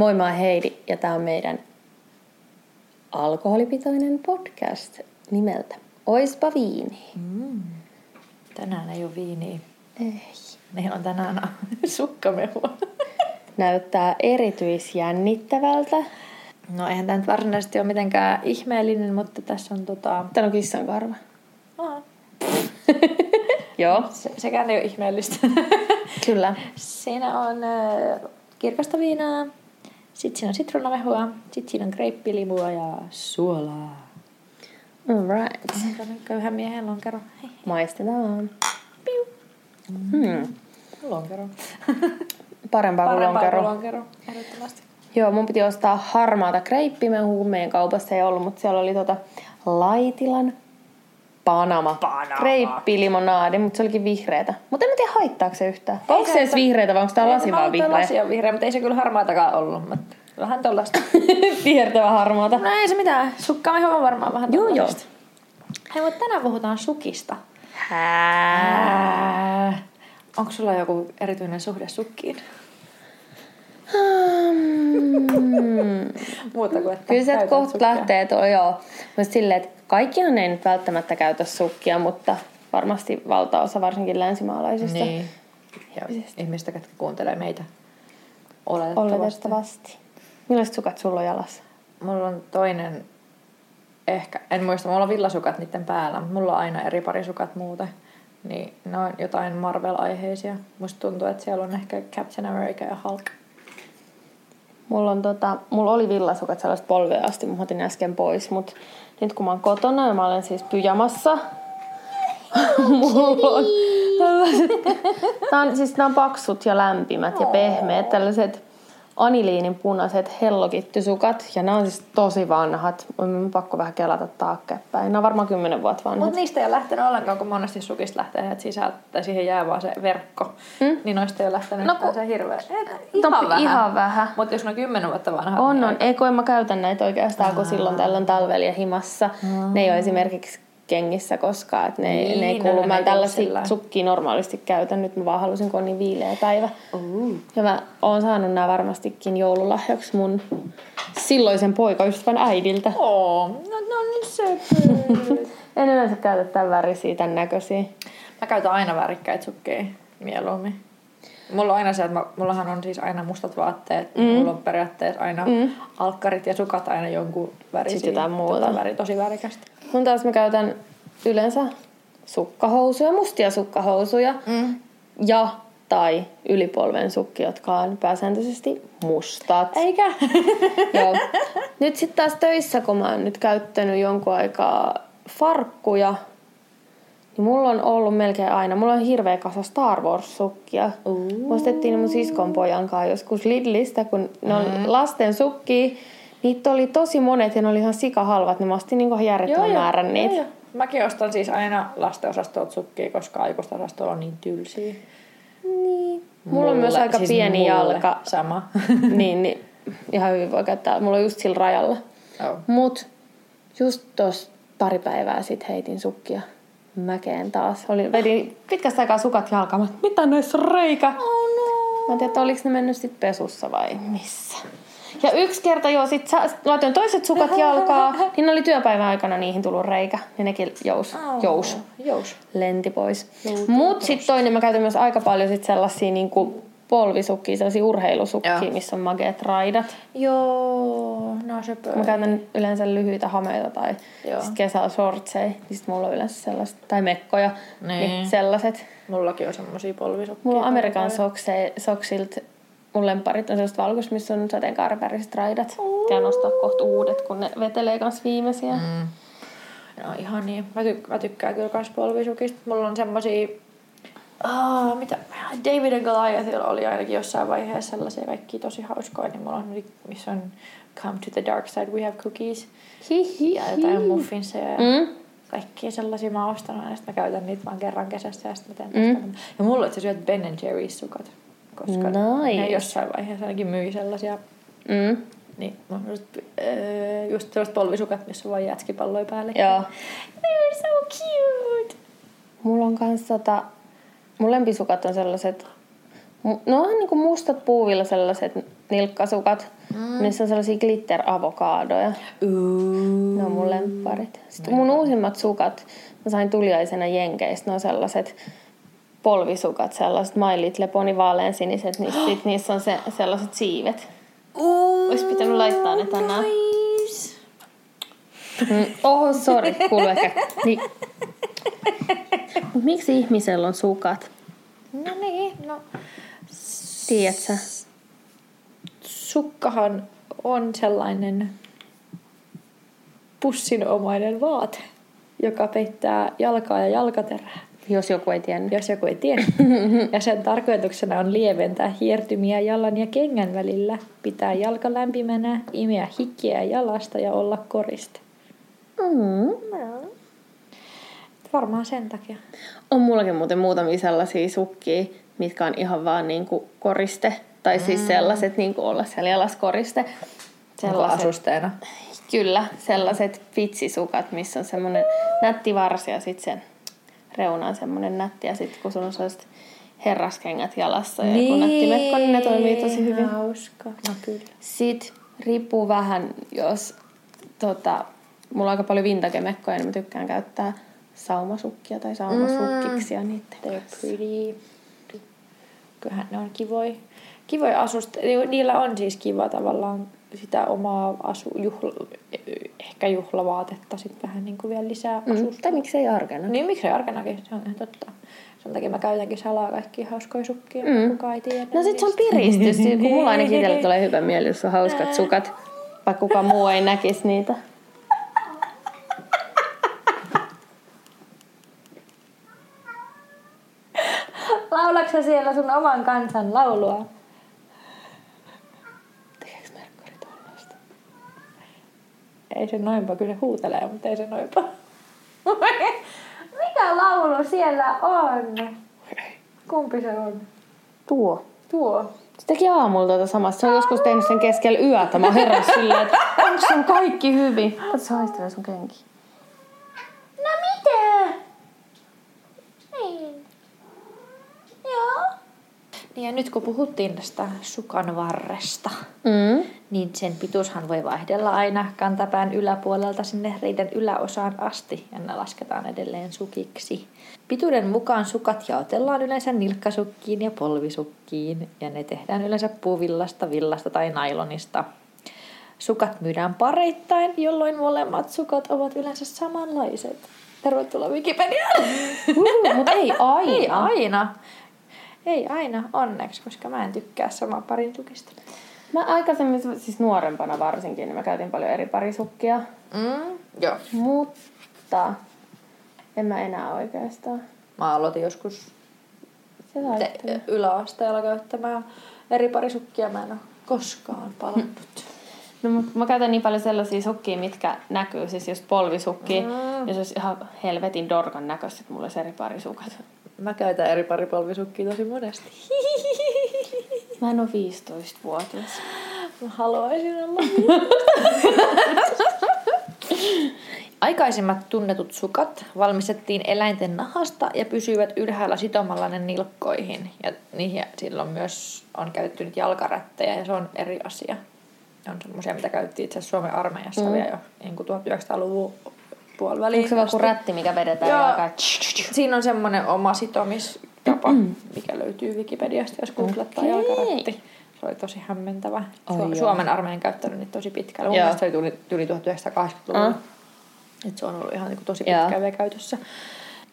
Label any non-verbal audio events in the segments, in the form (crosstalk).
moi, mä oon Heidi ja tää on meidän alkoholipitoinen podcast nimeltä Oispa viini. Mm. Tänään ei ole viiniä. Ei. Meillä on tänään (laughs) sukkamehua. Näyttää erityisjännittävältä. No eihän tämä nyt varsinaisesti ole mitenkään ihmeellinen, mutta tässä on tota... Tää on kissan karva. (laughs) Joo, se, sekään ei ole ihmeellistä. kyllä. siinä on äh, kirkasta viinaa, sitten siinä on sitruunamehua, sitten siinä on greippilimua ja suolaa. Alright. Köyhän miehen lonkero. Hei, Maistetaan. piu. Hmm. Lonkero. Parempaa kuin Parempaa kuin lonkero. lonkero, ehdottomasti. Joo, mun piti ostaa harmaata kreippimehua, meidän kaupassa ei ollut, mutta siellä oli tota Laitilan Panama. Panama. Kreippilimonaadi, mutta se olikin vihreätä. Mutta en mä tiedä haittaako se yhtään. Onko se edes vihreätä vai onko tää lasi vaan vihreä? Lasi on vihreä, mutta ei se kyllä harmaatakaan ollut. Mutta vähän tollaista. (laughs) Vihertävä harmaata. no ei se mitään. Sukkamehu on varmaan vähän Joo, joo. Hei, mutta tänään puhutaan sukista. Hää. Ää, onko sulla joku erityinen suhde sukkiin? Hmm. (laughs) Muuta kuin, että Kyllä se käytät kohta sukkia. lähtee tuo, joo. Mutta silleen, että kaikkihan ei nyt välttämättä käytä sukkia, mutta varmasti valtaosa varsinkin länsimaalaisista. Niin. Ja ihmistä, jotka kuuntelee meitä. Oletettavasti. Oletettavasti. Millaiset sukat sulla on jalassa? Mulla on toinen, ehkä, en muista, mulla on villasukat niiden päällä, mutta mulla on aina eri parisukat muuten. Niin ne on jotain Marvel-aiheisia. Musta tuntuu, että siellä on ehkä Captain America ja Hulk. Mulla, on tota, mulla oli villasukat sellaista polvea asti, mä otin äsken pois, mutta nyt kun mä oon kotona ja mä olen siis pyjamassa, (laughs) mulla on tällaiset, tää on, siis nämä on paksut ja lämpimät ja pehmeät, tällaiset aniliinin punaiset hellokittysukat, ja nämä on siis tosi vanhat. On pakko vähän kelata taaksepäin. Nämä on varmaan kymmenen vuotta vanhat. Mutta niistä ei ole lähtenyt ollenkaan, kun monesti sukista lähtee, että sisältä, tai siihen jää vaan se verkko. Mm? Niin noista ei ole lähtenyt No kun- se hirveä. No, ihan vähän. ihan vähän. Mutta jos ne on kymmenen vuotta vanha. On, niin on. Ei kun en mä käytä näitä oikeastaan, kun silloin tällöin talvella ja himassa. Ne ei ole esimerkiksi kengissä koskaan, että ne, Niin, ne ei kuulu. Mä en tällaisia sukkia normaalisti käytän, nyt mä vaan halusin, kun on niin viileä päivä. Uh. Ja mä oon saanut nämä varmastikin joululahjaksi mun silloisen poikaystävän äidiltä. Oo, no, no niin söpöt. (laughs) En yleensä käytä tämän värisiä, tämän näköisiä. Mä käytän aina värikkäitä sukkeja mieluummin. Mulla on aina se, että mä, mullahan on siis aina mustat vaatteet. Mm. Mulla on periaatteessa aina mm. alkkarit ja sukat aina jonkun värisiä. Sitten jotain muuta. Tota väri, tosi värikästä. Mun taas mä käytän yleensä sukkahousuja, mustia sukkahousuja. Mm. Ja tai ylipolven sukki, jotka on pääsääntöisesti mustat. Eikä? (laughs) Joo. Nyt sitten taas töissä, kun mä oon nyt käyttänyt jonkun aikaa farkkuja, niin mulla on ollut melkein aina, mulla on hirveä kasa Star Wars-sukkia. Me ostettiin mun siskon pojan kanssa joskus Lidlistä, kun ne on Mm. lasten sukkia. Niitä oli tosi monet ja ne oli ihan sikahalvat, niin mä ostin niin järjettömän määrän niitä. joo. Mäkin ostan siis aina lastenosastolt sukkia, koska aikuisosastolla on niin tylsiä. Niin. Mulla on myös Mulle- aika siis pieni mulle jalka. Sama. (laughs) niin, niin ihan hyvin voi käyttää. Mulla on just sillä rajalla. oh. Mut just tos pari päivää sitten heitin sukkia mäkeen taas. Oli, vedin pitkästä aikaa sukat jalkaan. Mä, Mitä näissä on reikä? oh no. Mä en tiedä, oliko ne mennyt sit pesussa vai missä. Ja yksi kerta jo sit sä, laitoin toiset sukat jalkaa, niin oli työpäivän aikana niihin tullut reikä. Ja nekin jous, Oh. jous Jous. lenti pois. Mut sitten toinen, mä käytän myös aika paljon sit sellaisia niinku polvisukkia, sellaisia urheilusukkia, Joo. missä on mageet raidat. Joo, no se Mä käytän yleensä lyhyitä hameita tai Joo. sit kesällä shortseja, niin sit mulla on yleensä sellaiset, tai mekkoja, niin, Niin. niin sellaiset. Mullakin on semmosia polvisukkia. Mulla on Amerikan sokse, soksilta, mun lemparit on sellaiset valkoiset, missä on sateenkaaripäriset raidat. Käyn nostaa kohta uudet, kun ne vetelee kans viimeisiä. Mm. No ihan niin. Mä, tyk- mä tykkään kyllä kans polvisukista. Mulla on semmosia... Ah, mitä? David and Goliathilla oli ainakin jossain vaiheessa sellaisia kaikki tosi hauskoja, niin mulla on missä on Come to the dark side, we have cookies. Hihi. Ja jotain muffinseja ja Mm. kaikkia sellaisia mä oon ostanut aina, sit mä käytän niitä vaan kerran kesässä ja sitten mä teen mm. Ja mulla on itse asiassa Ben Jerry's sukat, koska Nice. ne jossain vaiheessa ainakin myi sellaisia Mm. niin, just, äh, just sellaiset polvisukat, missä on vain jätskipalloja päälle. Joo. They're so cute! Mulla on kans tota, mun lempisukat on sellaiset No on niinku mustat puuvilla sellaiset nilkkasukat. Mm. Niissä on sellaisia glitter-avokadoja. Ne on mun lempparit. Sitten mun uusimmat sukat, mä sain tuliaisena Jenkeistä, ne on sellaiset polvisukat, sellaiset My Little Pony vaaleansiniset, niin sit (gasps) niissä on se, sellaiset siivet. Olisi pitänyt laittaa ne tänään. Nice. Mm, oho, sori, kuuluu ehkä. (laughs) Niin. Mut miksi ihmisellä on sukat? No niin, no Tiedätkö? sukkahan on sellainen pussinomainen vaate, joka peittää jalkaa ja jalkaterää, Jos joku ei tiennyt. jos joku ei tiedä. (laughs) Ja sen tarkoituksena on lieventää hiertymiä jalan ja kengän välillä, pitää jalka lämpimänä, imeä hikkiä jalasta ja olla koriste. Mm. Varmaan sen takia. On mullakin muuten muutamia sellaisia sukkia, mitkä on ihan vaan niinku koriste. Tai siis sellaiset niinku olla siellä jalassa koriste. Sellaiset, asusteena. kyllä, sellaiset pitsisukat, missä on semmoinen nätti varsi ja sitten sen reuna on semmoinen nätti. Ja sitten kun sulla on sellaiset herraskengät jalassa ja joku nätti mekko, niin ne toimii tosi hyvin. Hauska. No kyllä. Sitten riippuu vähän, jos tota, mulla on aika paljon vintage-mekkoja, niin mä tykkään käyttää saumasukkia tai saumasukkiksi ja niitä. They're pretty. Kyllähän ne on kivoja. Kivoja asusta. Niillä on siis kiva tavallaan sitä omaa asu, juhla, ehkä juhlavaatetta sitten vähän niin kuin vielä lisää Mm. asusta. Tai miksei arkena. Niin miksei arkenakin, se on ihan totta. Sen takia mä käytänkin salaa kaikkia hauskoja sukkia, Mm. kukaan ei tiedä. No sit se on piristys, (laughs) kun mulla ainakin itsellä tulee hyvä mieli, jos on hauskat sukat, vaikka kukaan muu ei näkisi niitä. Laulaksä siellä sun oman kansan laulua? Tekeekö Merkkari tollaista? Ei se noinpa, kyllä se huutelee, mutta ei se noinpa. (laughs) Mikä laulu siellä on? Kumpi se on? Tuo. Tuo. Se teki aamulla tuota samasta. Se on joskus tehnyt sen keskellä yötä. Mä herään silleen, että onko sun kaikki hyvin? Katso, se haistelee sun kenki. No mitä? Niin. Joo. Niin ja nyt kun puhuttiin tästä sukan varresta, Mm. Niin sen pituushan voi vaihdella aina kantapään yläpuolelta sinne reiden yläosaan asti ja ne lasketaan edelleen sukiksi. Pituuden mukaan sukat jaotellaan yleensä nilkkasukkiin ja polvisukkiin ja ne tehdään yleensä puuvillasta, villasta tai nailonista. Sukat myydään pareittain, jolloin molemmat sukat ovat yleensä samanlaiset. Tervetuloa Wikipediaan! Uh, mutta (laughs) ei aina. Ei aina. Ei aina, onneksi, koska mä en tykkää samaa parin sukista. Mä aikaisemmin, siis nuorempana varsinkin, niin mä käytin paljon eri parisukkia. Mm, joo. Mutta en mä enää oikeastaan. Mä aloitin joskus Se te- yläasteella käyttämään eri parisukkia. Mä en ole koskaan palannut. No, mä käytän niin paljon sellaisia sukkia, mitkä näkyy, siis just polvisukki. Mm. Ja se olisi ihan helvetin dorkan näköistä, että mulla olisi eri parisukat. Mä käytän eri paripolvisukkia tosi monesti. (laughs) Mä en ole 15-vuotias. Mä haluaisin olla. (laughs) Aikaisemmat tunnetut sukat valmistettiin eläinten nahasta ja pysyivät ylhäällä sitomalla ne nilkkoihin. Ja niihin silloin myös on käytetty nyt jalkarättejä ja se on eri asia. On semmoisia, mitä käytettiin itse asiassa Suomen armeijassa mm. vielä jo niin kuin 1900-luvun puoliväliin. Onko se asti. rätti, mikä vedetään Joo. jalkaan? Siinä on semmoinen oma sitomistapa, mikä löytyy Wikipediasta, jos googlettaa Okei. jalkarätti. Se oli tosi hämmentävä. Su- joo. Suomen armeijan käyttänyt niitä tosi pitkälle. Mun Joo. mielestä se oli tuli, tuli 1980-luvulla. Ah. Et se on ollut ihan niin tosi pitkään vielä käytössä.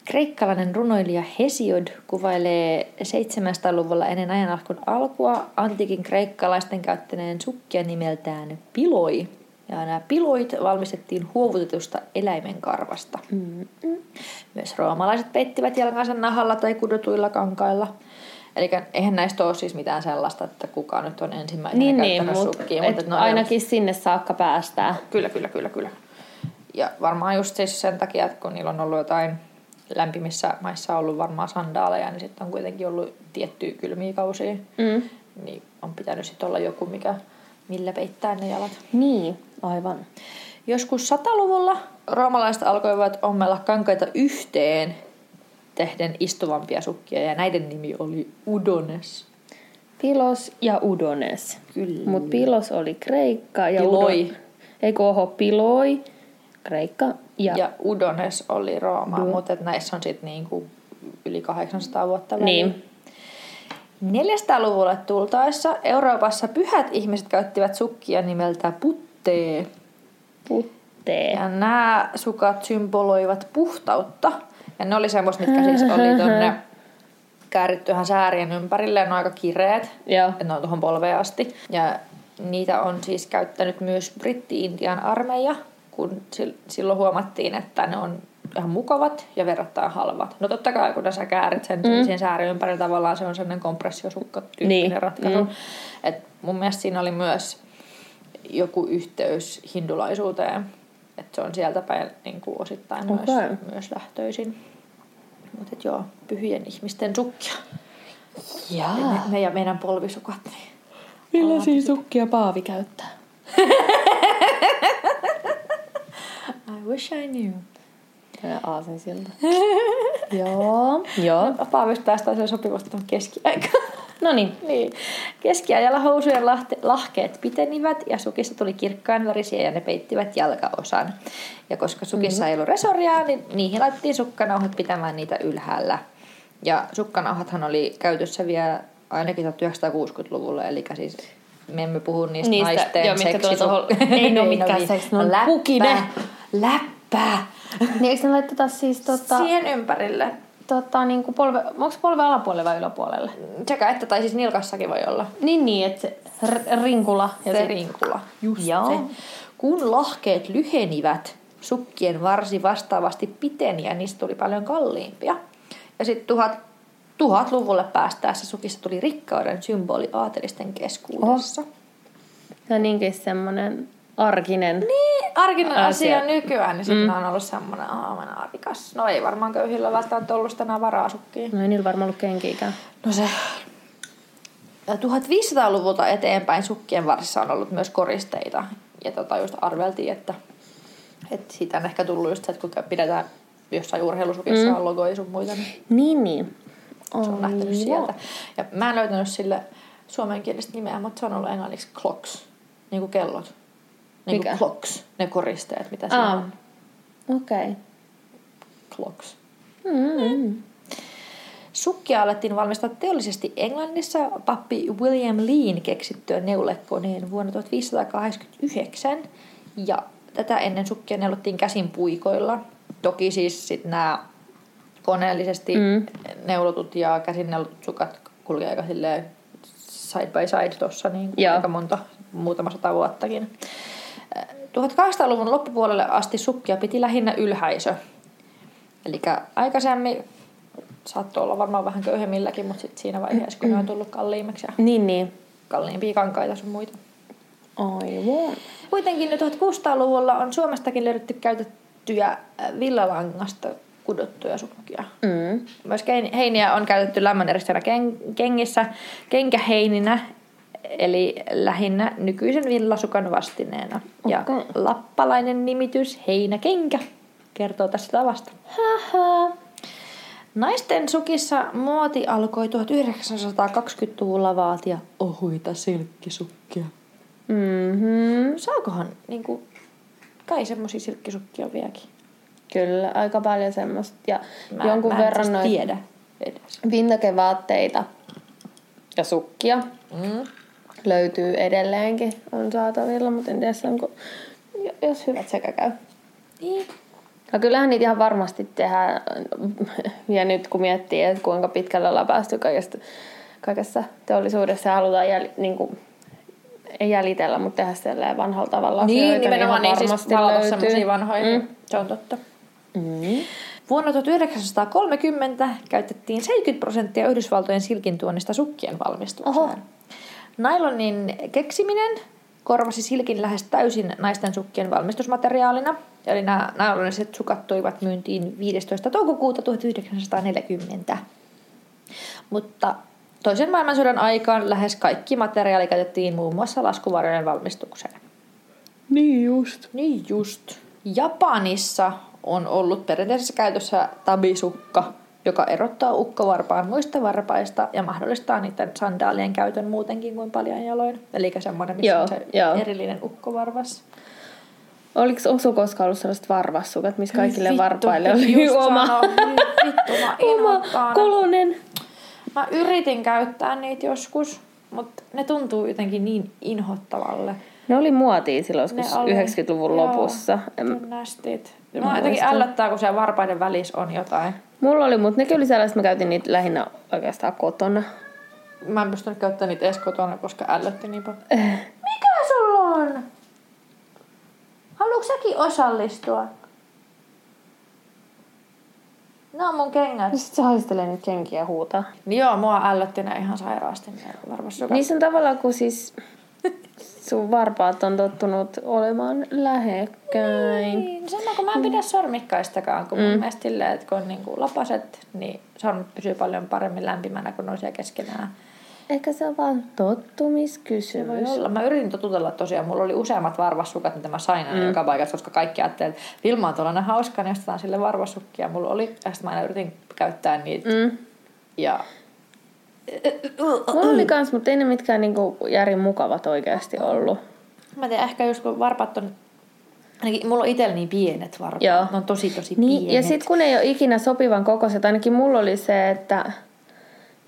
Kreikkalainen runoilija Hesiod kuvailee 700-luvulla ennen ajanalkun alkua antiikin kreikkalaisten käyttäneen sukkia nimeltään piloi. Ja nämä piloit valmistettiin huovutetusta eläimen karvasta. Mm. Myös roomalaiset peittivät jalkansa nahalla tai kudotuilla kankailla. Eli eihän näistä ole siis mitään sellaista, että kuka nyt on ensimmäisenä Niin, niin, mutta sukkia. mutta et ne on ainakin sinne saakka päästään. Kyllä, kyllä, kyllä, kyllä. Ja varmaan just siis sen takia, että kun niillä on ollut jotain lämpimissä maissa ollut varmaan sandaaleja, niin sitten on kuitenkin ollut tiettyjä kylmiä kausia. Mm. Niin on pitänyt sitten olla joku, mikä, millä peittää ne jalat. Niin, aivan. Joskus 100-luvulla roomalaiset alkoivat ommella kankaita yhteen tehden istuvampia sukkia ja näiden nimi oli udones. Pilos ja Udones. Kyllä. Mutta Pilos oli Kreikka ja Piloi. Udon... Ei kun oho, Piloi, Kreikka ja... Ja Udones oli Rooma, mutta et näissä on sitten niinku yli 800 vuotta väliä. Niin. 400-luvulle tultaessa Euroopassa pyhät ihmiset käyttivät sukkia nimeltä puttee. Puttee. Ja nämä sukat symboloivat puhtautta. Ja ne oli semmoista, mitkä siis oli tonne kääritty ihan säärien ympärille. Ne on aika kireet. Joo. että ne on tuohon polveen asti. Ja niitä on siis käyttänyt myös Britti-Intian armeija, kun sil- silloin huomattiin, että ne on ihan mukavat ja verrattain halvat. No totta kai, kun sä käärit sen mm. sen säärin ympärillä, tavallaan se on sellainen kompressiosukka-tyyppinen Niin, ratkaisu. mm. Et mun mielestä siinä oli myös joku yhteys hindulaisuuteen. Että se on sieltä päin niin kuin osittain Okei. myös, myös lähtöisin. Mutta joo, pyhien ihmisten sukkia. Jaa. Me, me ja meidän polvisukat. Niin. Millaisia sukkia Paavi käyttää? (laughs) I wish I knew. Tää aasinsilta. (laughs) Joo. Joo. Paavista päästään sopivasti tuon keskiaikaan. No niin. niin. Keskiajalla housujen lahte, lahkeet pitenivät ja sukissa tuli kirkkaan värisiä ja ne peittivät jalkaosan. Ja koska sukissa mm-hmm. ei ollut resoria, niin niihin laitettiin sukkanauhat pitämään niitä ylhäällä. Ja sukkanauhathan oli käytössä vielä ainakin 1960-luvulla, eli siis me emme puhu niistä, Niistä, naisten joo, mitkä tulee seksisu- tohon- (laughs) ei ne oo mitkään niin. seks- ne on läppää, pukine. Läppää. Niin eikö ne laiteta siis tota, Siihen ympärille. Tota niinku polve, onko polve alapuolelle vai yläpuolelle? Sekä että, tai siis nilkassakin voi olla. Niin niin, että se r- rinkula. Ja sit- se rinkula. Just Joo. se. Kun lahkeet lyhenivät, sukkien varsi vastaavasti piteni ja niistä tuli paljon kalliimpia. Ja sitten tuhat, tuhatluvulle päästäessä sukissa tuli rikkauden symboli aatelisten keskuudessa. Oho. Ja niinkin semmonen arkinen. Niin, arkinen asia, Asia. nykyään, niin sitten mm. on ollut semmoinen aamena arikas. No ei varmaan köyhillä välttämättä ollut tänään varaa sukkiin. No ei niillä varmaan ollut kenkiikään. No se... 1500-luvulta eteenpäin sukkien varsissa on ollut myös koristeita. Ja tota just arveltiin, että, että siitä on ehkä tullut just se, että kun pidetään jossain urheilusukissa mm. on logoja sun muita, niin Niin niin. se on lähtenyt sieltä. Ja mä en löytänyt sille suomenkielistä nimeä, mutta se on ollut englanniksi clocks, niin kuin kellot. Niin Mikä? clocks, ne koristeet, mitä siinä Aa. on. Okei. Okay. Clocks. Mm-hmm. Sukkia alettiin valmistaa teollisesti Englannissa pappi William Leen keksittyä neulekkoneen vuonna 1589. Ja tätä ennen sukkia neulottiin käsin puikoilla. Toki siis sit nämä koneellisesti mm. neulotut ja käsin neulotut sukat kulkee aika side by side tuossa niin aika monta, muutama sata vuottakin. 1800-luvun loppupuolelle asti sukkia piti lähinnä ylhäisö. Eli aikaisemmin saattoi olla varmaan vähän köyhemmilläkin, mutta sit siinä vaiheessa, kun ne on tullut kalliimmaksi ja Niin niin. kalliimpia kankaita sun muita. Aivan. Kuitenkin nyt 1600-luvulla on Suomestakin löydetty käytettyjä äh, villalangasta kudottuja sukkia. Mm. Myös heiniä on käytetty lämmöneristönä ken- kengissä kenkäheininä, eli lähinnä nykyisen villasukan vastineena. Ja Okei. lappalainen nimitys heinäkenkä kertoo tästä tavasta. Haha. Naisten sukissa muoti alkoi 1920-luvulla vaatia ohuita silkkisukkia. Mm-hmm. Saakohan niinku, kai semmosia silkkisukkia vieläkin? Kyllä, aika paljon semmoista. Ja Mä, jonkun mä verran noita vintakevaatteita ja sukkia Mm. Löytyy edelleenkin, on saatavilla, mutta en tiedä, onko, jos hyvät sekä käy. Niin. No kyllähän niitä ihan varmasti tehdään. Ja nyt kun miettii, että kuinka pitkälle ollaan päästy kaikesta, kaikessa teollisuudessa ja halutaan jäl, niin kuin, ei jäljitellä, mutta tehdä silleen vanhalla tavalla Niin, asioita, nimenomaan niin, ihan siis vanhoja. Mm. Mm. Se on totta. Mm. Vuonna 1930 käytettiin 70 prosenttia Yhdysvaltojen silkintuonnista sukkien valmistukseen. Oho. Nailonin keksiminen korvasi silkin lähes täysin naisten sukkien valmistusmateriaalina. Eli nämä nailoniset sukat toivat myyntiin 15. toukokuuta 1940. Mutta toisen maailmansodan aikaan lähes kaikki materiaali käytettiin muun muassa laskuvarjojen valmistukseen. Niin just. Niin just. Japanissa on ollut perinteisessä käytössä tabisukka, joka erottaa ukkovarpaan muista varpaista ja mahdollistaa niiden sandaalien käytön muutenkin kuin paljon jaloin. Eli semmoinen, missä Joo, on se joo. erillinen ukkovarvas. Oliko Osu koskaan ollut sellaiset varvassukat, missä kaikille Vittu, varpaille oli just oma. Vittu, mä (laughs) oma kolonen? Mä yritin käyttää niitä joskus, mutta ne tuntuu jotenkin niin inhottavalle. Ne oli muotia silloin joskus oli- 90-luvun joo, lopussa. Nästit. Mä Mä jotenkin ällöttää, kun siellä varpaiden välissä on jotain. Mulla oli, mutta nekin oli sellaiset, mä käytin niitä lähinnä oikeastaan kotona. Mä en pystynyt käyttämään niitä edes kotona, koska ällötti niin paljon. Eh. Mikä sulla on? Haluatko säkin osallistua? No mun kengät. Ja sit se haistelee niitä kenkiä ja huutaa. Niin joo, mua ällötti ne ihan sairaasti ne varvassukat. Niissä on tavallaan, kun siis sun varpaat on tottunut olemaan lähekkäin. Niin, sama kun mä en pidä sormikkaistakaan, kun mun mielestä silleen, että kun on niinku lapaset, niin sormet pysyy paljon paremmin lämpimänä, on siellä keskenään. Ehkä se on vaan Voi tottumiskysymys. olla. Mä yritin totutella tosiaan. Mulla oli useammat varvassukat, mitä mä sain aina joka paikassa, koska kaikki ajattelivat, että Vilma on tuollainen hauska, niin ostetaan sille varvassukkia. Mulla oli, ja sitten mä aina yritin käyttää niitä. Mm. Ja Mulla oli kans, mutta ei ne mitkään niinku järin mukavat oikeasti ollut. mä en tiedä, ehkä just kun varpat on, ainakin mulla on itsellä niin pienet varpaat. Joo. Ne on tosi tosi Niin, pienet. ja sitten kun ei ole ikinä sopivan kokoiset, ainakin mulla oli se, että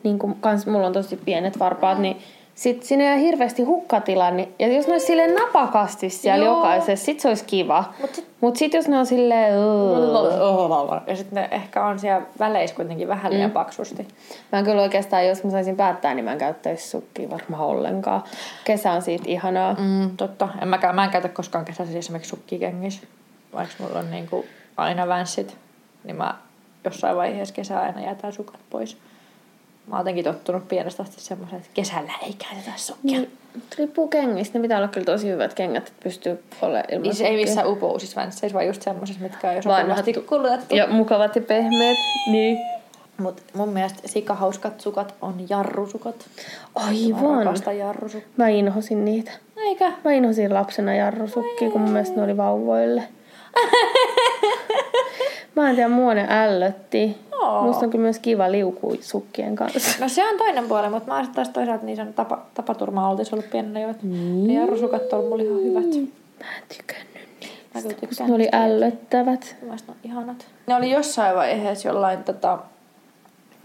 niin kun kans mulla on tosi pienet varpaat, niin sit siinä ei ole hirveästi hukkatila, niin, ja jos ne olisi silleen napakasti siellä Joo. jokaisessa, sit se olisi kiva. Mut sit- Mut sit jos ne on silleen... "Ugh." Ja sitten ne ehkä on siellä väleissä kuitenkin vähän liian paksusti. Mä en kyllä oikeastaan, jos mä saisin päättää, niin mä en käyttäisi sukkia varmaan ollenkaan. Kesä on siitä ihanaa. Mm, totta. En mäkään, mä en käytä koskaan kesässä esimerkiksi sukkikengissä. Vaikka mulla on niinku aina vänssit, niin mä jossain vaiheessa kesää aina jätän sukat pois. Mä oon jotenkin tottunut pienestä asti semmoisen, että kesällä ei käytetä sukkia. Niin, riippuu kengistä. Ne pitää olla kyllä tosi hyvät kengät, että pystyy olemaan ilman niin se ei missään upousissa vänsseissä, vaan just semmoisissa, mitkä on jo sopivasti kulutettu. Ja mukavat ja pehmeät. Niin. Mut mun mielestä sikahauskat sukat on jarrusukat. Mä Aivan. rakastan jarrusukkia. Mä inhosin niitä. Eikä? Mä inhosin lapsena jarrusukkia, kun mun mielestä ne oli vauvoille. (laughs) Mä en tiedä, mua ne ällötti. Oo. Musta on kyllä myös kiva liukua sukkien kanssa. No se on toinen puoli, mutta mä oon sit taas toisaalta niin sen tapa, tapaturma oltais ollut pienenä jo. että Ne jarrusukat on mulla ihan hyvät. Mä en tykännyt niitä. Mä kyllä tykkään. ne oli ällöttävät. Mielestä ne ihanat. Ne oli jossain vaiheessa jollain, tota,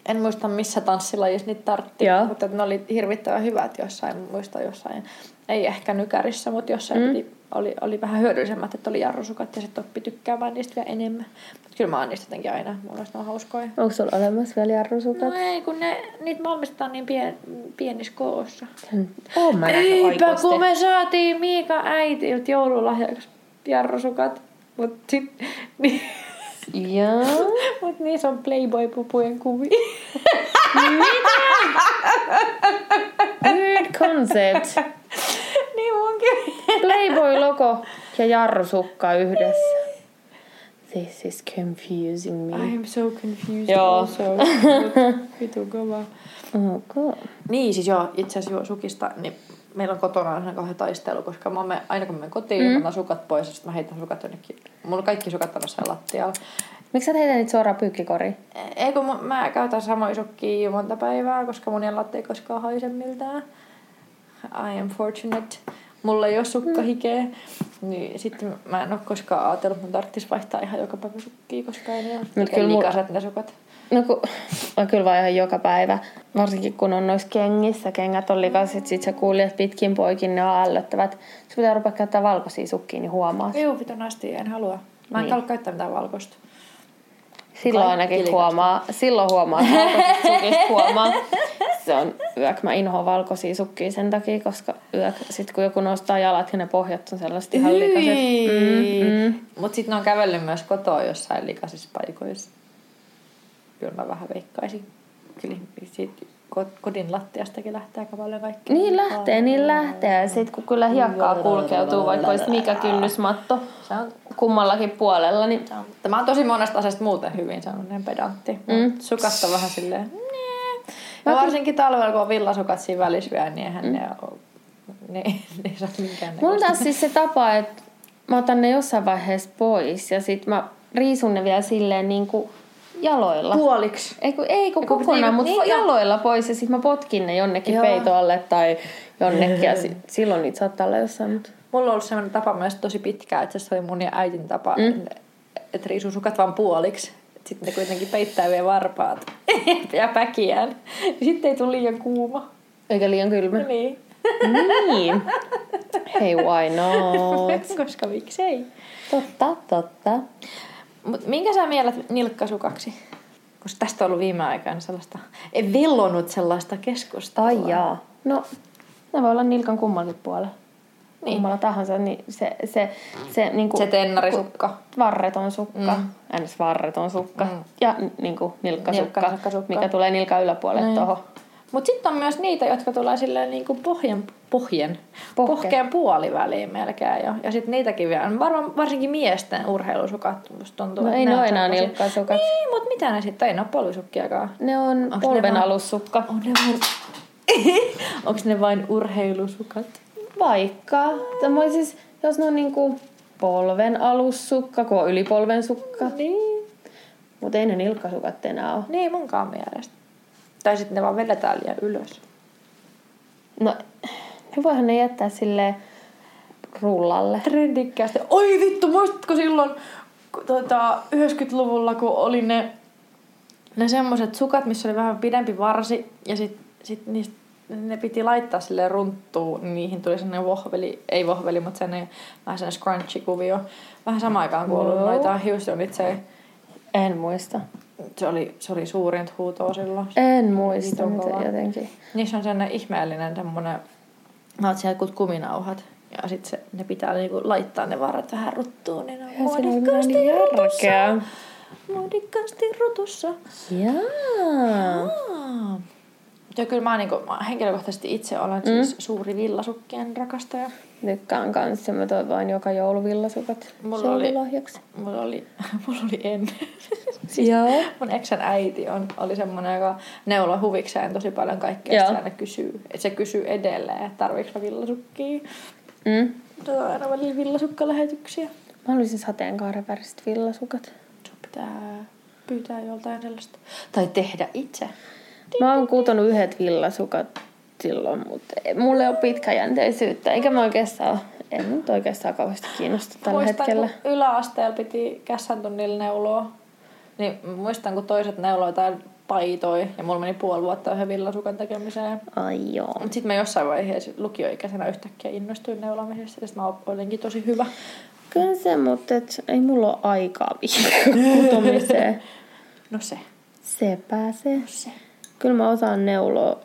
en muista missä tanssilajissa niitä tartti, Joo. mutta ne oli hirvittävän hyvät jossain, muista jossain, ei ehkä nykärissä, mutta jossain mm. piti, oli, oli vähän hyödyllisemmät, että oli jarrusukat ja sitten oppi tykkäämään niistä vielä enemmän. Mutta kyllä mä oon niistä jotenkin aina, mun mielestä ne on hauskoja. Onko sulla olemassa vielä jarrusukat? No ei, kun ne, niitä valmistetaan niin pien, pienissä koossa. Oon mä Eipä, kun me saatiin Miika äitiltä joululahjaksi jarrusukat. Mut sit, (laughs) niin, Joo. (laughs) mut niissä on Playboy-pupujen kuvia. (laughs) Weird concept. Niin munkin. Playboy-logo ja jarrusukka yhdessä. This is confusing me. I'm so confused Joo. also. (laughs) Vitu kova. Okay. Niin, siis joo, itse asiassa joo, sukista, niin meillä on kotona aina kauhean taistelu, koska mä menen, aina kun mä menen kotiin, mm. mä sukat pois ja sitten mä heitän sukat jonnekin. Mulla on kaikki sukat on jossain lattialla. Miksi sä et heitä niitä suoraan pyykkikoriin? Ei kun mä- mä käytän samoja sukkia jo monta päivää, koska mun jalat ei koskaan haise miltään. I am fortunate. Mulla ei ole sukkahikeä. Niin sitten mä en ole koskaan ajatellut, että mun tarvitsisi vaihtaa ihan joka päivä sukkia, koska ei ne ole Mut Eikä kyllä likaset ne sukat. No kun, mä kyllä vaan ihan joka päivä. Varsinkin kun on noissa kengissä, kengät on likaiset, sit sä kuljet pitkin poikin, ne on ällöttävät. Sun pitää rupea käyttää valkoisia sukkia, niin huomaa. Juu, vitun asti, en halua. Mä en Niin. halua käyttää mitään valkoista. Silloin Kaikki ainakin likaiset. huomaa, silloin huomaa, että sukista huomaa. Se on yök, mä inhoan valkoisia sukkia sen takia, koska yök, sit kun joku nostaa jalat ja ne pohjat on sellaiset ihan likaiset. Mm, mm. Mut sit ne on kävellyt myös kotoa jossain likaisissa paikoissa. Kyllä mä vähän veikkaisin. Kyllä siitä kodin lattiastakin lähtee aika paljon kaikkea. Niin lähtee, niin lähtee. Ja sit kun kyllä hiekkaa kulkeutuu, vaikka olisi mikä kynnysmatto Se on, kummallakin puolella, niin se on, tämä on tosi monesta asiasta muuten hyvin sellainen pedantti. Mm. Sukat on vähän silleen... Ja varsinkin talvella, kun on villasukat siinä välissä vielä, niin eihän mm. ne ole... Niin, niin minkään Mulla on taas siis se tapa, että mä otan ne jossain vaiheessa pois ja sit mä riisun ne vielä silleen niin kuin jaloilla. Puoliksi. Ei kun, ei kun kokonaan, niinku- mutta niin, jaloilla pois ja sitten mä potkin ne jonnekin Joo. peitoalle tai jonnekin ja si- (laughs) silloin niitä saattaa olla jossain. Mutta... Mulla on ollut sellainen tapa myös tosi pitkään, että se oli mun ja äitin tapa, mm. että riisuu sukat vaan puoliksi. Sitten ne kuitenkin peittää vielä varpaat (laughs) ja päkiään. Sitten ei tule liian kuuma. Eikä liian kylmä. Niin. niin. Hei, why not? (laughs) Koska miksei. Totta, totta. Mut minkä sä mielät nilkkasukaksi? Koska tästä on ollut viime aikoina sellaista, ei vellonut sellaista keskustelua. Ai jaa. No, ne voi olla nilkan kummallakin puolella. Niin. Niin. Kummalla tahansa, niin se, se, se, niinku, Se tennarisukka. varreton sukka, mm. ns. varreton sukka Mm. ja niinku nilkkasukka, Nilkkasukka. mikä tulee nilkan yläpuolelle Niin. tuohon. Mutta sitten on myös niitä, jotka tulee silleen niin kuin pohjan, pohjen, Pohke. pohkeen puoliväliin melkein jo. Ja sitten niitäkin vielä. Varmaan varsinkin miesten urheilusukat musta tuntuu. No ei ne ole enää nilkkasukat. Niin, mutta mitä ne sitten? Ei ne ole polvisukkiakaan. Ne on ne polven alussukka. On ne vain... (laughs) Onko ne vain urheilusukat? Vaikka. Tämä on siis, jos ne on niinku polven alussukka, kun on ylipolven sukka. Niin. Mutta ei ne nilkkasukat enää ole. Niin munkaan mielestä. Tai sitten ne vaan vedetään liian ylös. No, ne voihan ne jättää sille rullalle. trendikkäästi. Oi vittu, muistatko silloin kun, tota, 90-luvulla, kun oli ne, ne semmoset sukat, missä oli vähän pidempi varsi ja sit, sit niistä ne piti laittaa sille runttuun, niin niihin tuli sellainen vohveli, ei vohveli, mutta sellainen vähän sellainen scrunchy-kuvio. Vähän samaan aikaan kuin ollut noita Houstonit, se, En muista. se, oli, se oli suurinta huutoa silloin. En muista, Vitun mutta kova. jotenkin. Niissä on sellainen ihmeellinen semmoinen, mä oot siellä kuminauhat. Ja sit se, ne pitää niinku laittaa ne varret vähän ruttuun, niin ne on muodikkaasti rutussa. järkeä. Muodikkaasti rutussa. Jaa. Aa. Ja kyllä mä, niinku, mä henkilökohtaisesti itse olen mm. siis suuri villasukkien rakastaja. Tykkään kanssa. Mä toivoin joka joulu villasukat Mulla oli- joululahjaksi. Mulla oli, (laughs) mulla oli ennen. (laughs) Joo. Mun eksän äiti on, oli semmonen, joka neuloi huvikseen tosi paljon kaikkea. Joo. Se aina kysyy, että se kysyy edelleen, että tarviiko mä villasukkia. Mm. Tuo on aina välillä villasukkalähetyksiä. Mä haluaisin sateenkaaren väriset villasukat. Sun pitää pyytää joltain sellaista. Tai tehdä itse. Mä oon kuutonut yhdet villasukat silloin, mutta mulla ei ole pitkäjänteisyyttä. Eikä mä oikeastaan, en nyt oikeastaan kauheasti kiinnosta tällä muistan, hetkellä. kun yläasteella piti kässän tunnilla neuloa. Niin muistan, kun toiset neuloi jotain paitoi ja mulla meni puoli vuotta yhden villasukan tekemiseen. Ai joo. Mutta sitten mä jossain vaiheessa lukioikäisenä yhtäkkiä innostuin neulamisesta ja sit mä olinkin tosi hyvä. Kyllä se, mutta et, ei mulla ole aikaa kutomiseen. (laughs) No se. Se pääsee. Se. Kyllä mä osaan neuloa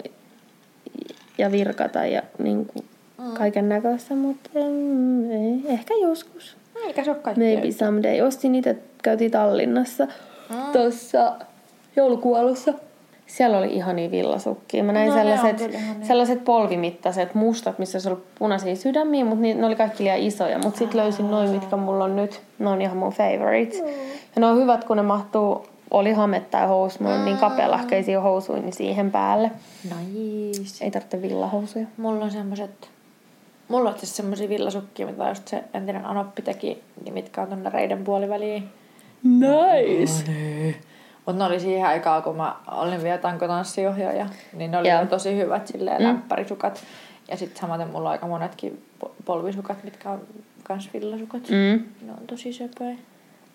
ja virkata ja niin kuin kaiken näköistä, mutta em, ei, ehkä joskus. Eikä se ole. Maybe someday. Ostin niitä, käytiin Tallinnassa Mm. tuossa joulukuolussa. Siellä oli ihania villasukkia. Mä näin No, sellaiset, sellaiset polvimittaiset mustat, missä olisi ollut punaisia sydämiä, mutta ne oli kaikki liian isoja. Mutta sitten löysin noin, mitkä mulla on nyt. Ne on ihan mun favorites. Ja ne on hyvät, kun ne mahtuu, oli hame tai housu, mulla on niin kapealahkeisia housuja, niin siihen päälle. Nice. Ei tarvitse villahousuja. Mulla on semmoset, mulla on siis semmosia villasukkia, mitä just se entinen Anoppi teki, niin mitkä on tonne reiden puoliväliin. Nice! Mutta ne oli siihen aikaan, kun mä olin vielä tankotanssiohjaaja, niin ne oli Joo. vielä tosi hyvät silleen Mm. mm. läppärisukat. Ja sitten samaten mulla on aika monetkin po- polvisukat, mitkä on kans villasukat. Mm. Ne on tosi söpöjä.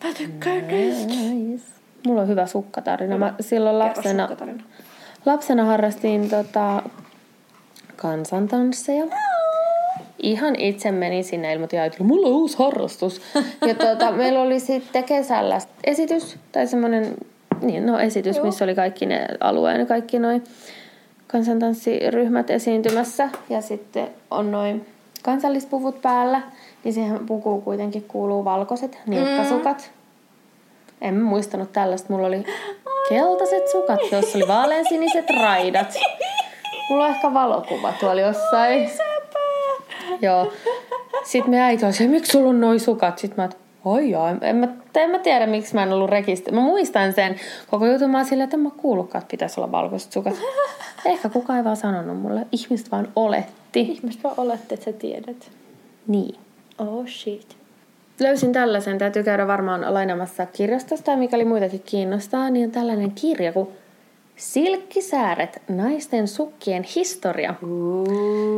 Mä tykkään niistä. Mulla on hyvä sukkatarina. Mä silloin lapsena, lapsena harrastin tota, kansantansseja. Ihan itse menin sinne ilmoitin äitille, mulla on uusi harrastus. Ja tota, (laughs) meillä oli sitten kesällä esitys, tai semmoinen, niin no esitys, Joo. missä oli kaikki ne alueen kaikki noin kansantanssiryhmät esiintymässä. Ja sitten on noin kansallispuvut päällä, niin siihen pukuun kuitenkin kuuluu valkoiset nilkkasukat. En muistanut tällaista. Mulla oli keltaiset sukat, joissa oli vaaleansiniset raidat. Mulla on ehkä valokuva tuolla jossain. Joo. Sitten me äiti oli se, miksi sulla on noi sukat? Sitten mä, oi joo, en mä, en mä tiedä miksi mä en ollut rekisteri. Mä muistan sen koko jutun, mä silleen, että en mä kuullutkaan, että pitäisi olla valkoiset sukat. Ehkä kukaan ei vaan sanonut mulle. Ihmiset vaan oletti. Ihmiset vaan olette, että sä tiedät. Niin. Oh shit. Löysin tällaisen, täytyy käydä varmaan lainamassa kirjastosta ja mikäli muitakin kiinnostaa, niin on tällainen kirja kuin Silkkisääret, naisten sukkien historia.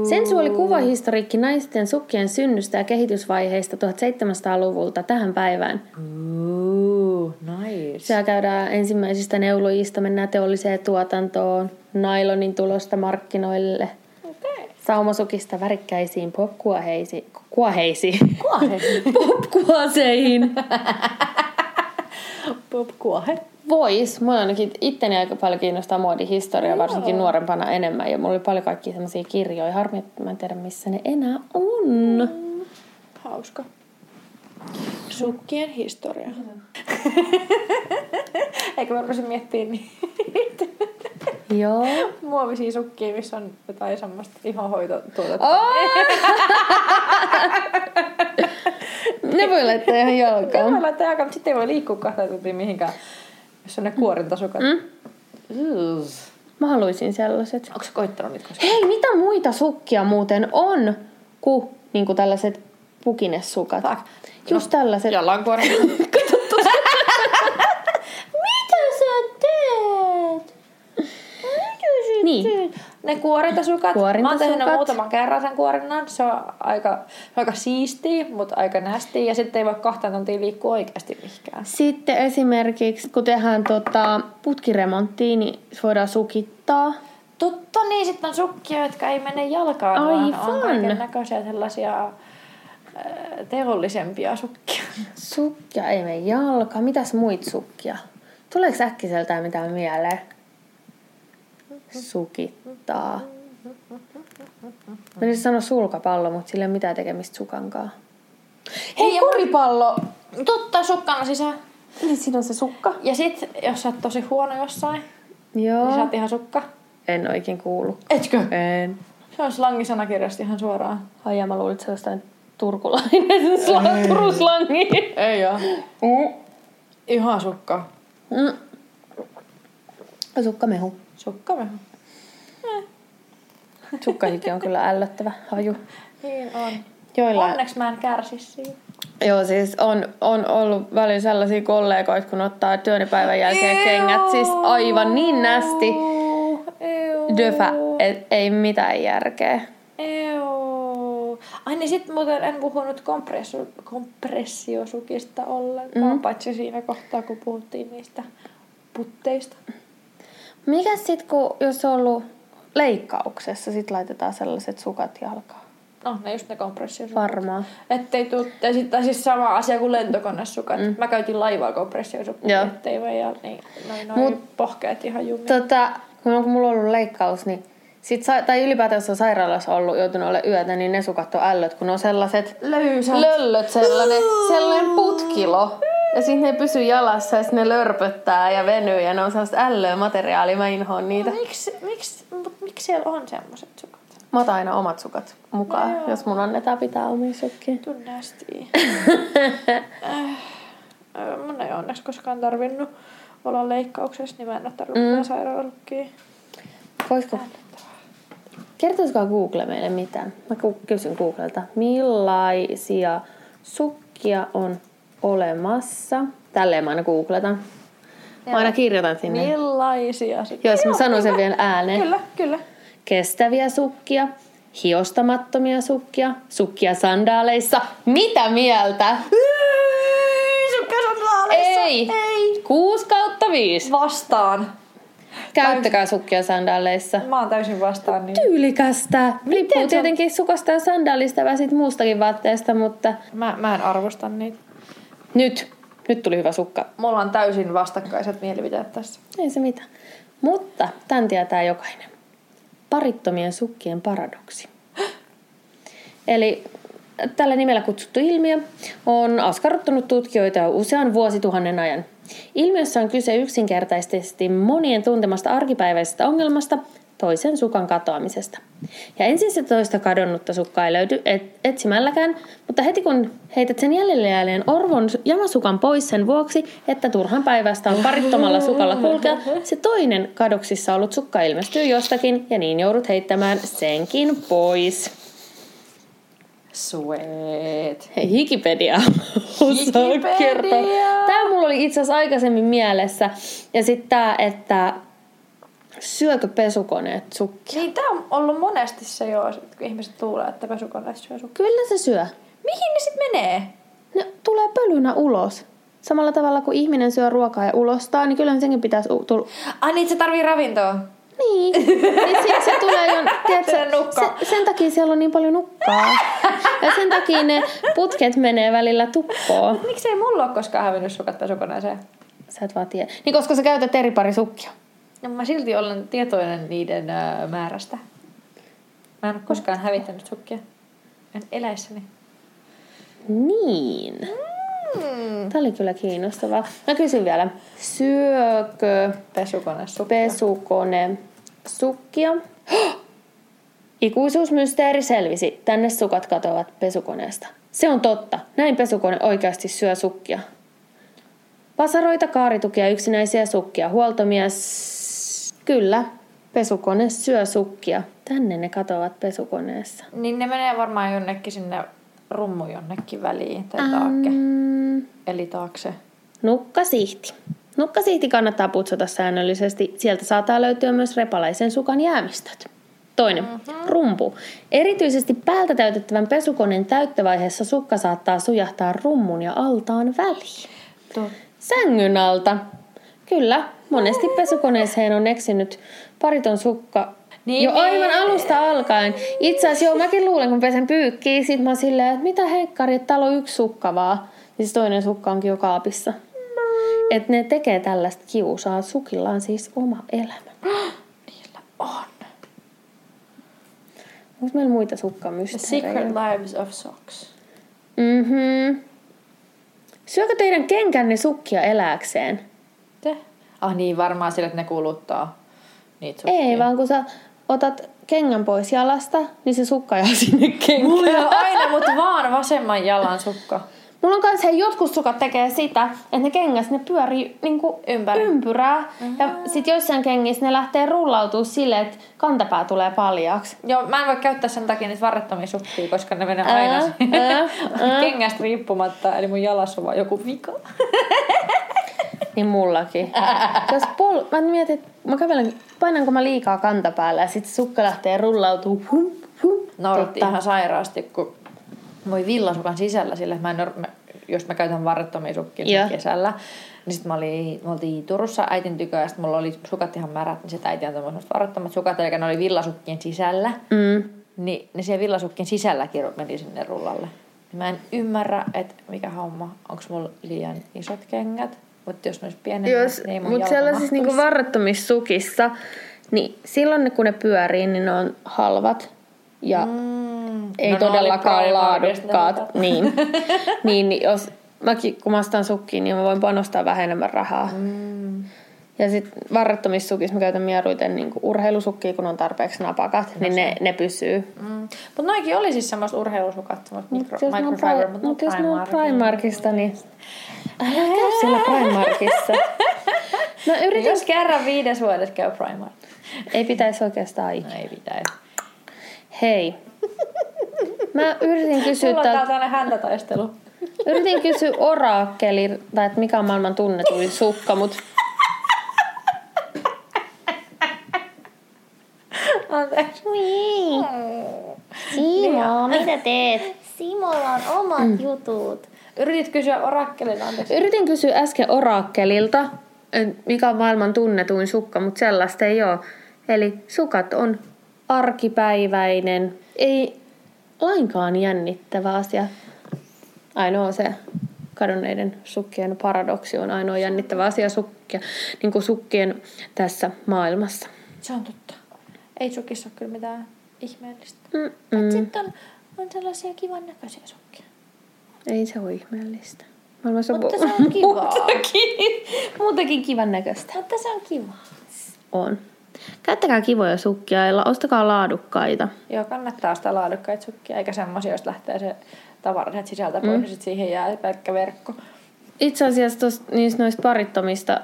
Sensu oli kuvahistoriikki naisten sukkien synnystä ja kehitysvaiheista 1700-luvulta tähän päivään. Ooh, nice. Siellä käydään ensimmäisistä neulojista, mennään teolliseen tuotantoon, nailonin tulosta markkinoille, Okei. saumasukista värikkäisiin popkuaheisiin, kuaheisiin, Kuohe. (laughs) popkuaseihin. Pop kuohe. Vois. Mua ainakin itteni aika paljon kiinnostaa muodihistoria, varsinkin nuorempana enemmän. Ja mulla oli paljon kaikkia sellaisia kirjoja. Harmi, että mä en tiedä, missä ne enää on. Hauska. Sukkien historia. (laughs) Eikö mä rupesin miettimään niitä Joo. muovisia sukkia, missä on jotain semmoista ihohoitotuotetta. Oh! ne voi laittaa ihan jalkaan. mä laittaa jalkaan, mutta sitten ei voi liikkua kahta tuntia mihinkään, jos on ne kuorintasukat. Mm? Mm. Mä haluaisin sellaiset. Onko sä koittanut niitä koskaan? Hei, mitä muita sukkia muuten on kuin niinku tällaiset pukinesukat? Fuck. Just tällaiset. Jalankuoret. (laughs) Mitä sä teet? Mitä sä niin. Ne kuorintasukat. Mä oon tehnyt muutaman kerran sen kuorinnan. Se on aika, aika siistiä, mutta aika nästi. Ja sitten ei voi kahta tuntia liikkua oikeasti mihinkään. Sitten esimerkiksi, kun tehdään tota putkiremonttia, niin voidaan sukittaa. Totta niin, sitten on sukkia, jotka ei mene jalkaan, vaan on Aivan. kaiken näköisiä sellaisia äh, teollisempia sukkia. Sukkia ei mene jalka. Mitäs muit sukkia? Tuleeko äkkiseltään mitään mieleen? Sukittaa. Mä sanoa sulkapallo, mutta sillä ei ole mitään tekemistä sukankaan. Hei, ja- koripallo! Totta, sukkana sisään. Niin siinä on se sukka. Ja sit, jos sä oot tosi huono jossain, Joo. niin sä oot ihan sukka. En oikein kuulu. Etkö? En. Se on slangisanakirjasta ihan suoraan. Ai ja mä luulin, että se on turkulainen (laughs) sla- turuslangi. Ei oo. Mm. Ihan sukka. Mm. Sukkamehu. Sukkamehu. Sukkahiki on kyllä ällöttävä haju. Niin on. Joillain, Onneksi mä en kärsi siitä. Joo, siis on, on ollut välillä sellaisia kollegoita, kun ottaa työnipäivän jälkeen kengät, siis aivan niin nästi Euu. döfä, et ei mitään järkeä. Ai niin sit muuten en puhunut kompressio, kompressiosukista ollenkaan, mm. paitsi siinä kohtaa, kun puhuttiin niistä putteista. Mikä sit, kun jos on ollut leikkauksessa, sit laitetaan sellaiset sukat jalkaan? No, ne just ne kompressiosukit. Varmaan. Ettei tuu, tai sit, tai siis sama asia kuin lentokonesukat. Mm. Mä käytin laivaa kompressiosukkia, ettei voi ja niin, noin, noin Mut- pohkeet ihan jumia. Tota, kun mulla on ollut leikkaus, niin sit, sa- tai ylipäätään jos on sairaalassa ollut, joutunut olemaan yötä, niin ne sukat on ällöt, kun on sellaiset Löysät. löllöt, sellainen, sellainen putkilo. Ja sitten ne pysyy jalassa ja sit ne lörpöttää ja venyy ja ne on sellaista ällöä materiaalia, mä inhoon niitä. Miksi, miksi, mut miksi siellä on semmoset sukat? Mä otan aina omat sukat mukaan, No joo. jos mun annetaan pitää omia sukkia. Too nasty. (laughs) äh, mun ei onneksi koskaan tarvinnut olla leikkauksessa, niin mä en ole tarvinnut mm. sairaalukkia. Voisiko... Kertoisiko Google meille mitään? Mä kysyn Googlelta, millaisia sukkia on olemassa? Tälleen mä aina googletan. Mä aina kirjoitan sinne. Millaisia sit? Jos mä sanon sen vielä ääneen. Kyllä, kyllä. Kestäviä sukkia, hiostamattomia sukkia, sukkia sandaaleissa. Mitä mieltä? Sukkasandaaleissa. Ei. Ei. 6 kautta 5. Vastaan. Käyttäkää sukkia sandaaleissa. Mä oon täysin vastaan. Niin. Tyylikästä. Riippuu on- tietenkin sukasta ja sandaalista ja sit muustakin vaatteesta, mutta Mä, mä en arvosta niitä. nyt, nyt tuli hyvä sukka. Mulla on täysin vastakkaiset mielipiteet tässä. Ei se mitään. Mutta tämän tietää jokainen. Parittomien sukkien paradoksi. (gasps) Eli tällä nimellä kutsuttu ilmiö on askarruttanut tutkijoita jo usean vuosituhannen ajan. Ilmiössä on kyse yksinkertaisesti monien tuntemasta arkipäiväisestä ongelmasta, toisen sukan katoamisesta. Ja ensin se toista kadonnutta sukkaa ei löydy et- etsimälläkään, mutta heti kun heität sen jäljelle jälleen orvon su- jamasukan pois sen vuoksi, että turhan päivästä on parittomalla sukalla kulkea, se toinen kadoksissa ollut sukka ilmestyy jostakin ja niin joudut heittämään senkin pois. Sweet. Hei, Hikipedia! (laughs) kertoa. Tämä mulla oli itse asiassa aikaisemmin mielessä. Ja sitten tämä, että syökö pesukoneet sukkia? Niin tää on ollut monesti se jo, kun ihmiset luulee, että pesukoneessa syö sukkia. Kyllä se syö. Mihin ne sitten menee? Ne tulee pölynä ulos. Samalla tavalla kuin ihminen syö ruokaa ja ulostaa, niin kyllä senkin pitäisi tulla. Ai niin, se tarvii ravintoa. Niin. (laughs) niin se, se tulee jo, tiedätkö, Se sen takia siellä on niin paljon nukkaa. Ja sen takia ne putket menee välillä tukkoon. (laughs) Miksei mulla ole koskaan hävinnyt sukat pesukoneeseen? Sä et vaan tiedä. Niin koska sä käytät eri pari sukkia. No mä silti olen tietoinen niiden ö, määrästä. Mä en ole koskaan hävittänyt sukkia. En eläissäni. Niin. Mm. Tämä oli kyllä kiinnostavaa. Mä kysyn vielä. Syökö Pesukone sukkia. pesukone sukkia? (gasps) Ikuisuusmysteeri selvisi. Tänne sukat katoavat pesukoneesta. Se on totta. Näin pesukone oikeasti syö sukkia. Pasaroita, kaaritukia, yksinäisiä sukkia. Huoltomies. Kyllä. Pesukone syö sukkia. Tänne ne katoavat pesukoneessa. Niin ne menee varmaan jonnekin sinne rummu jonnekin väliin tai taakke. Mm, Eli taakse. Nukkasihti. Nukkasihti kannattaa putsata säännöllisesti. Sieltä saattaa löytyä myös repalaisen sukan jäämistöt. Toinen. Mm-hmm. Rumpu. Erityisesti päältä täytettävän pesukoneen täyttövaiheessa sukka saattaa sujahtaa rummun ja altaan väliin. Tuo. Sängyn alta. Kyllä, monesti pesukoneeseen on eksynyt pariton sukka Niin, jo niin. aivan alusta alkaen. Itse asiassa joo, mäkin luulen, kun pesen pyykkiä, sit mä silleen, että mitä heikkari, että täällä on yksi sukka vaan. Ja siis toinen sukka onkin jo kaapissa. Että ne tekee tällaista kiusaa. Sukilla on siis oma elämä. (gasps) Niillä on. Onko meillä muita The sukkamysteerejä? Secret Lives of Socks. Mhm. Syökö teidän kenkänne sukkia elääkseen? Te? Ah niin, varmaan sille, että ne kuluttaa niitä sukkia. Ei, vaan kun sä otat kengän pois jalasta, niin se sukka jää (laughs) sinne kenkään. Mulla on aina, mutta vaan vasemman jalan sukka. Mulla on kans hei, jotkut sukat tekee sitä, että ne kengäs ne pyörii niinku Ympäri. ympyrää. Ja sit joissain kengissä ne lähtee rullautuu silleen, että kantapää tulee paljaaksi. Joo, mä en voi käyttää sen takia niitä varrettomia sukkia, koska ne menee aina Ää, ää, ää. (laughs) kengästä riippumatta. Eli mun jalassa on vaan joku vika. (laughs) Niin mullakin. Jos pol... Mä mietin, että mä kävelen, painanko mä liikaa kantapäällä ja sit sukka lähtee rullautuu. Hum, hum. Ihan sairaasti, kun voi villasukan sisällä sille, mä en, nor- mä, jos mä käytän varrettomia sukkia kesällä, niin sitten mä olin, me oltiin Turussa äitin tykö ja sitten mulla oli sukat ihan märät, niin sit äiti mulle semmoset varrettomat sukat, eli ne oli villasukkien sisällä. Mm. Niin ne siellä villasukkien sisälläkin meni sinne rullalle. Mä en ymmärrä, että mikä homma, onko mulla liian isot kengät, mutta jos ne olisi pienemmät, Jos, niin ei mun mutta sellaisissa niinku varrettomissa sukissa, niin silloin ne, kun ne pyörii, niin ne on halvat. Ja Mm. ei No, todellakaan laadukkaat. Niin. niin, (laughs) niin jos mäkin kun mä ostan sukkiin, niin mä voin panostaa vähän enemmän rahaa. Mm. Ja sitten varrettomissa sukissa mä käytän mieluiten niinku urheilusukkia, kun on tarpeeksi napakat, niin ne, ne pysyy. Mm. Mutta noikin oli siis semmoista urheilusukat, semmoista Mut mikro, microfiber, mutta mut jos ne on. Primarkista, niin älä käy siellä Primarkissa. Mä yritin, Jos kerran viides vuodessa käy Primark. ei pitäisi oikeastaan ikinä. No ei pitäisi. Hei. Mä yritin kysyä, Mulla on tää, täällä häntätaistelu. yritin kysyä orakkelilta, että mikä on maailman tunnetuin sukka, mutta Anteeksi. niin. Simo, mitä teet? Simolla on omat mm. jutut. Yritit kysyä orakkelilla, anteeksi. Yritin kysyä äsken orakkelilta, mikä on maailman tunnetuin sukka, mutta sellaista ei ole. Eli sukat on arkipäiväinen, ei lainkaan jännittävä asia. Ainoa se kadonneiden sukkien paradoksi on ainoa jännittävä asia sukkia, niin kuin sukkien tässä maailmassa. Se on totta. Ei sukissa ole kyllä mitään ihmeellistä. Mm-mm. Mm. Sitten on, on sellaisia kivan näköisiä sukkia. Ei se ole ihmeellistä. Maailmassa on Mutta se on kivaa. muutakin, muutakin kivan näköistä. Mutta se on kiva. On. Käyttäkää kivoja sukkia ja ostakaa laadukkaita. Joo, kannattaa ostaa laadukkaita sukkia, eikä semmosia, jos lähtee se tavara sieltä sisältä pois, mm. ja sit siihen jää pelkkä verkko. Itse asiassa tos, niistä noista parittomista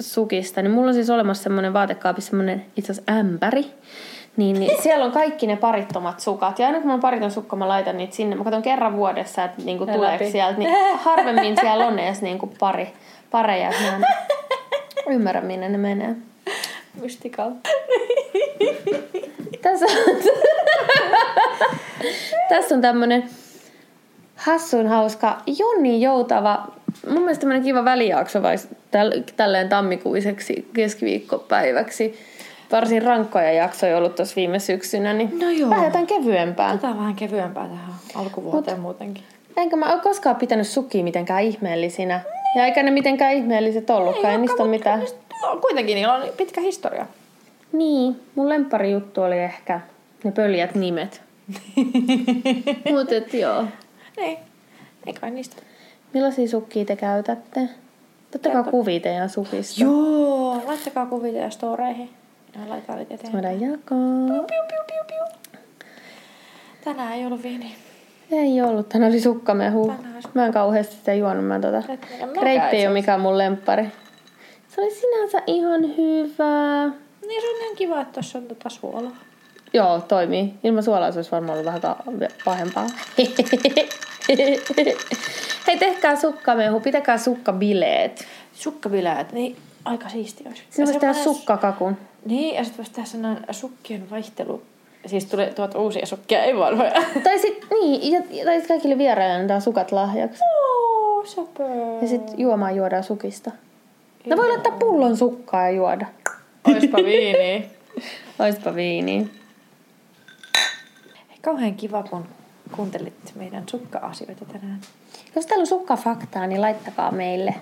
sukista, niin mulla on siis olemassa semmoinen vaatekaapissa semmoinen itse asiassa ämpäri. Niin, niin siellä on kaikki ne parittomat sukat. Ja aina kun mä pariton sukka, mä laitan niitä sinne. Mä katson kerran vuodessa, että niinku tuleeko sieltä. Niin harvemmin siellä on edes niinku pari, pareja. Mä en ymmärrä, minne ne menee. Mystical. Tässä on, tässä on tämmönen hassun hauska Jonni Joutava. Mun mielestä tämmönen kiva välijakso vai täl, tälleen tammikuiseksi keskiviikkopäiväksi. Varsin rankkoja jaksoja ollut tuossa viime syksynä, niin No joo. vähän jotain kevyempää. Otetaan vähän kevyempää tähän alkuvuoteen muutenkin. Enkä mä ole koskaan pitänyt sukia mitenkään ihmeellisinä. Ja eikä ne mitenkään ihmeelliset ollutkaan, ei niistä ole mitään. No, kuitenkin niillä on pitkä historia. Niin, mun lemppari juttu oli ehkä ne pöljät nimet. (laughs) Mut et joo. Niin, ei kai niistä. Millaisia sukkia te käytätte? Ottakaa kuvia teidän sukista. Joo, laittakaa kuvia teidän storeihin. Laitetaan niitä eteen. Voidaan jakaa. Piu, piu, piu, piu. Tänään ei ollut viini. Ei ollut, tänään oli sukkamehu. Tänään Mä en kauheasti sitä juonut. Mä tota, kreippi ei ole mikään mun lemppari. Se oli sinänsä ihan hyvä. Niin se on ihan kiva, että tuossa on tota suolaa. Joo, toimii. Ilman suolaa se olisi varmaan ollut vähän ka- pahempaa. (laughs) Hei, tehkää sukkamehu, pitäkää sukkabileet. Sukkabileet, niin aika siisti olisi. Sinä voisi tehdä sukkakakun. Niin, ja sitten voisi tehdä sellainen sukkien vaihtelu. Siis tulee tuot uusia sukkia, ei vanhoja. (laughs) Tai sit, niin, ja, tai sit kaikille vieraille antaa sukat lahjaksi. Oo, söpö. Ja sit juomaan juodaan sukista. No voi laittaa pullon sukkaa ja juoda. Oispa (laughs) viini. Oispa viiniä. Kauhean kiva, kun kuuntelit meidän sukka-asioita tänään. Jos täällä on sukkafaktaa, niin laittakaa meille.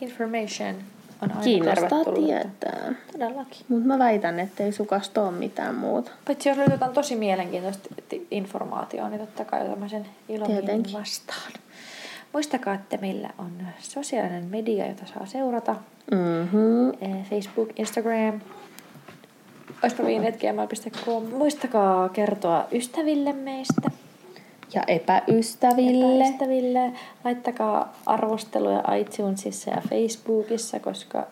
Information on aina Kiinnostaa tietää. Todellakin. Mutta mä väitän, että ei sukasta ole mitään muuta. Paitsi jos löytää jotain tosi mielenkiintoista ti- informaatiota, niin totta kai otamme sen ilomielin vastaan. Muistakaa, että meillä on sosiaalinen media, jota saa seurata. Mm-hmm. Eh, Facebook, Instagram, oispaviinet.gmail.com. Muistakaa kertoa ystäville meistä. Ja epäystäville. Ystäville. Laittakaa arvosteluja iTunesissa ja Facebookissa, koska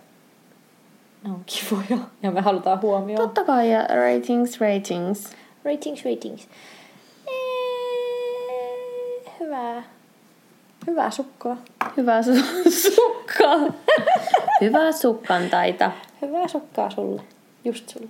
ne on kivoja ja me halutaan huomioon. Totta kai, ja ratings, ratings. Ratings, ratings. Eh, Hyvää. Hyvää sukkaa. Hyvää su- sukkaa. (laughs) Hyvää sukkantaita. Hyvää sukkaa sulle. Just sulle.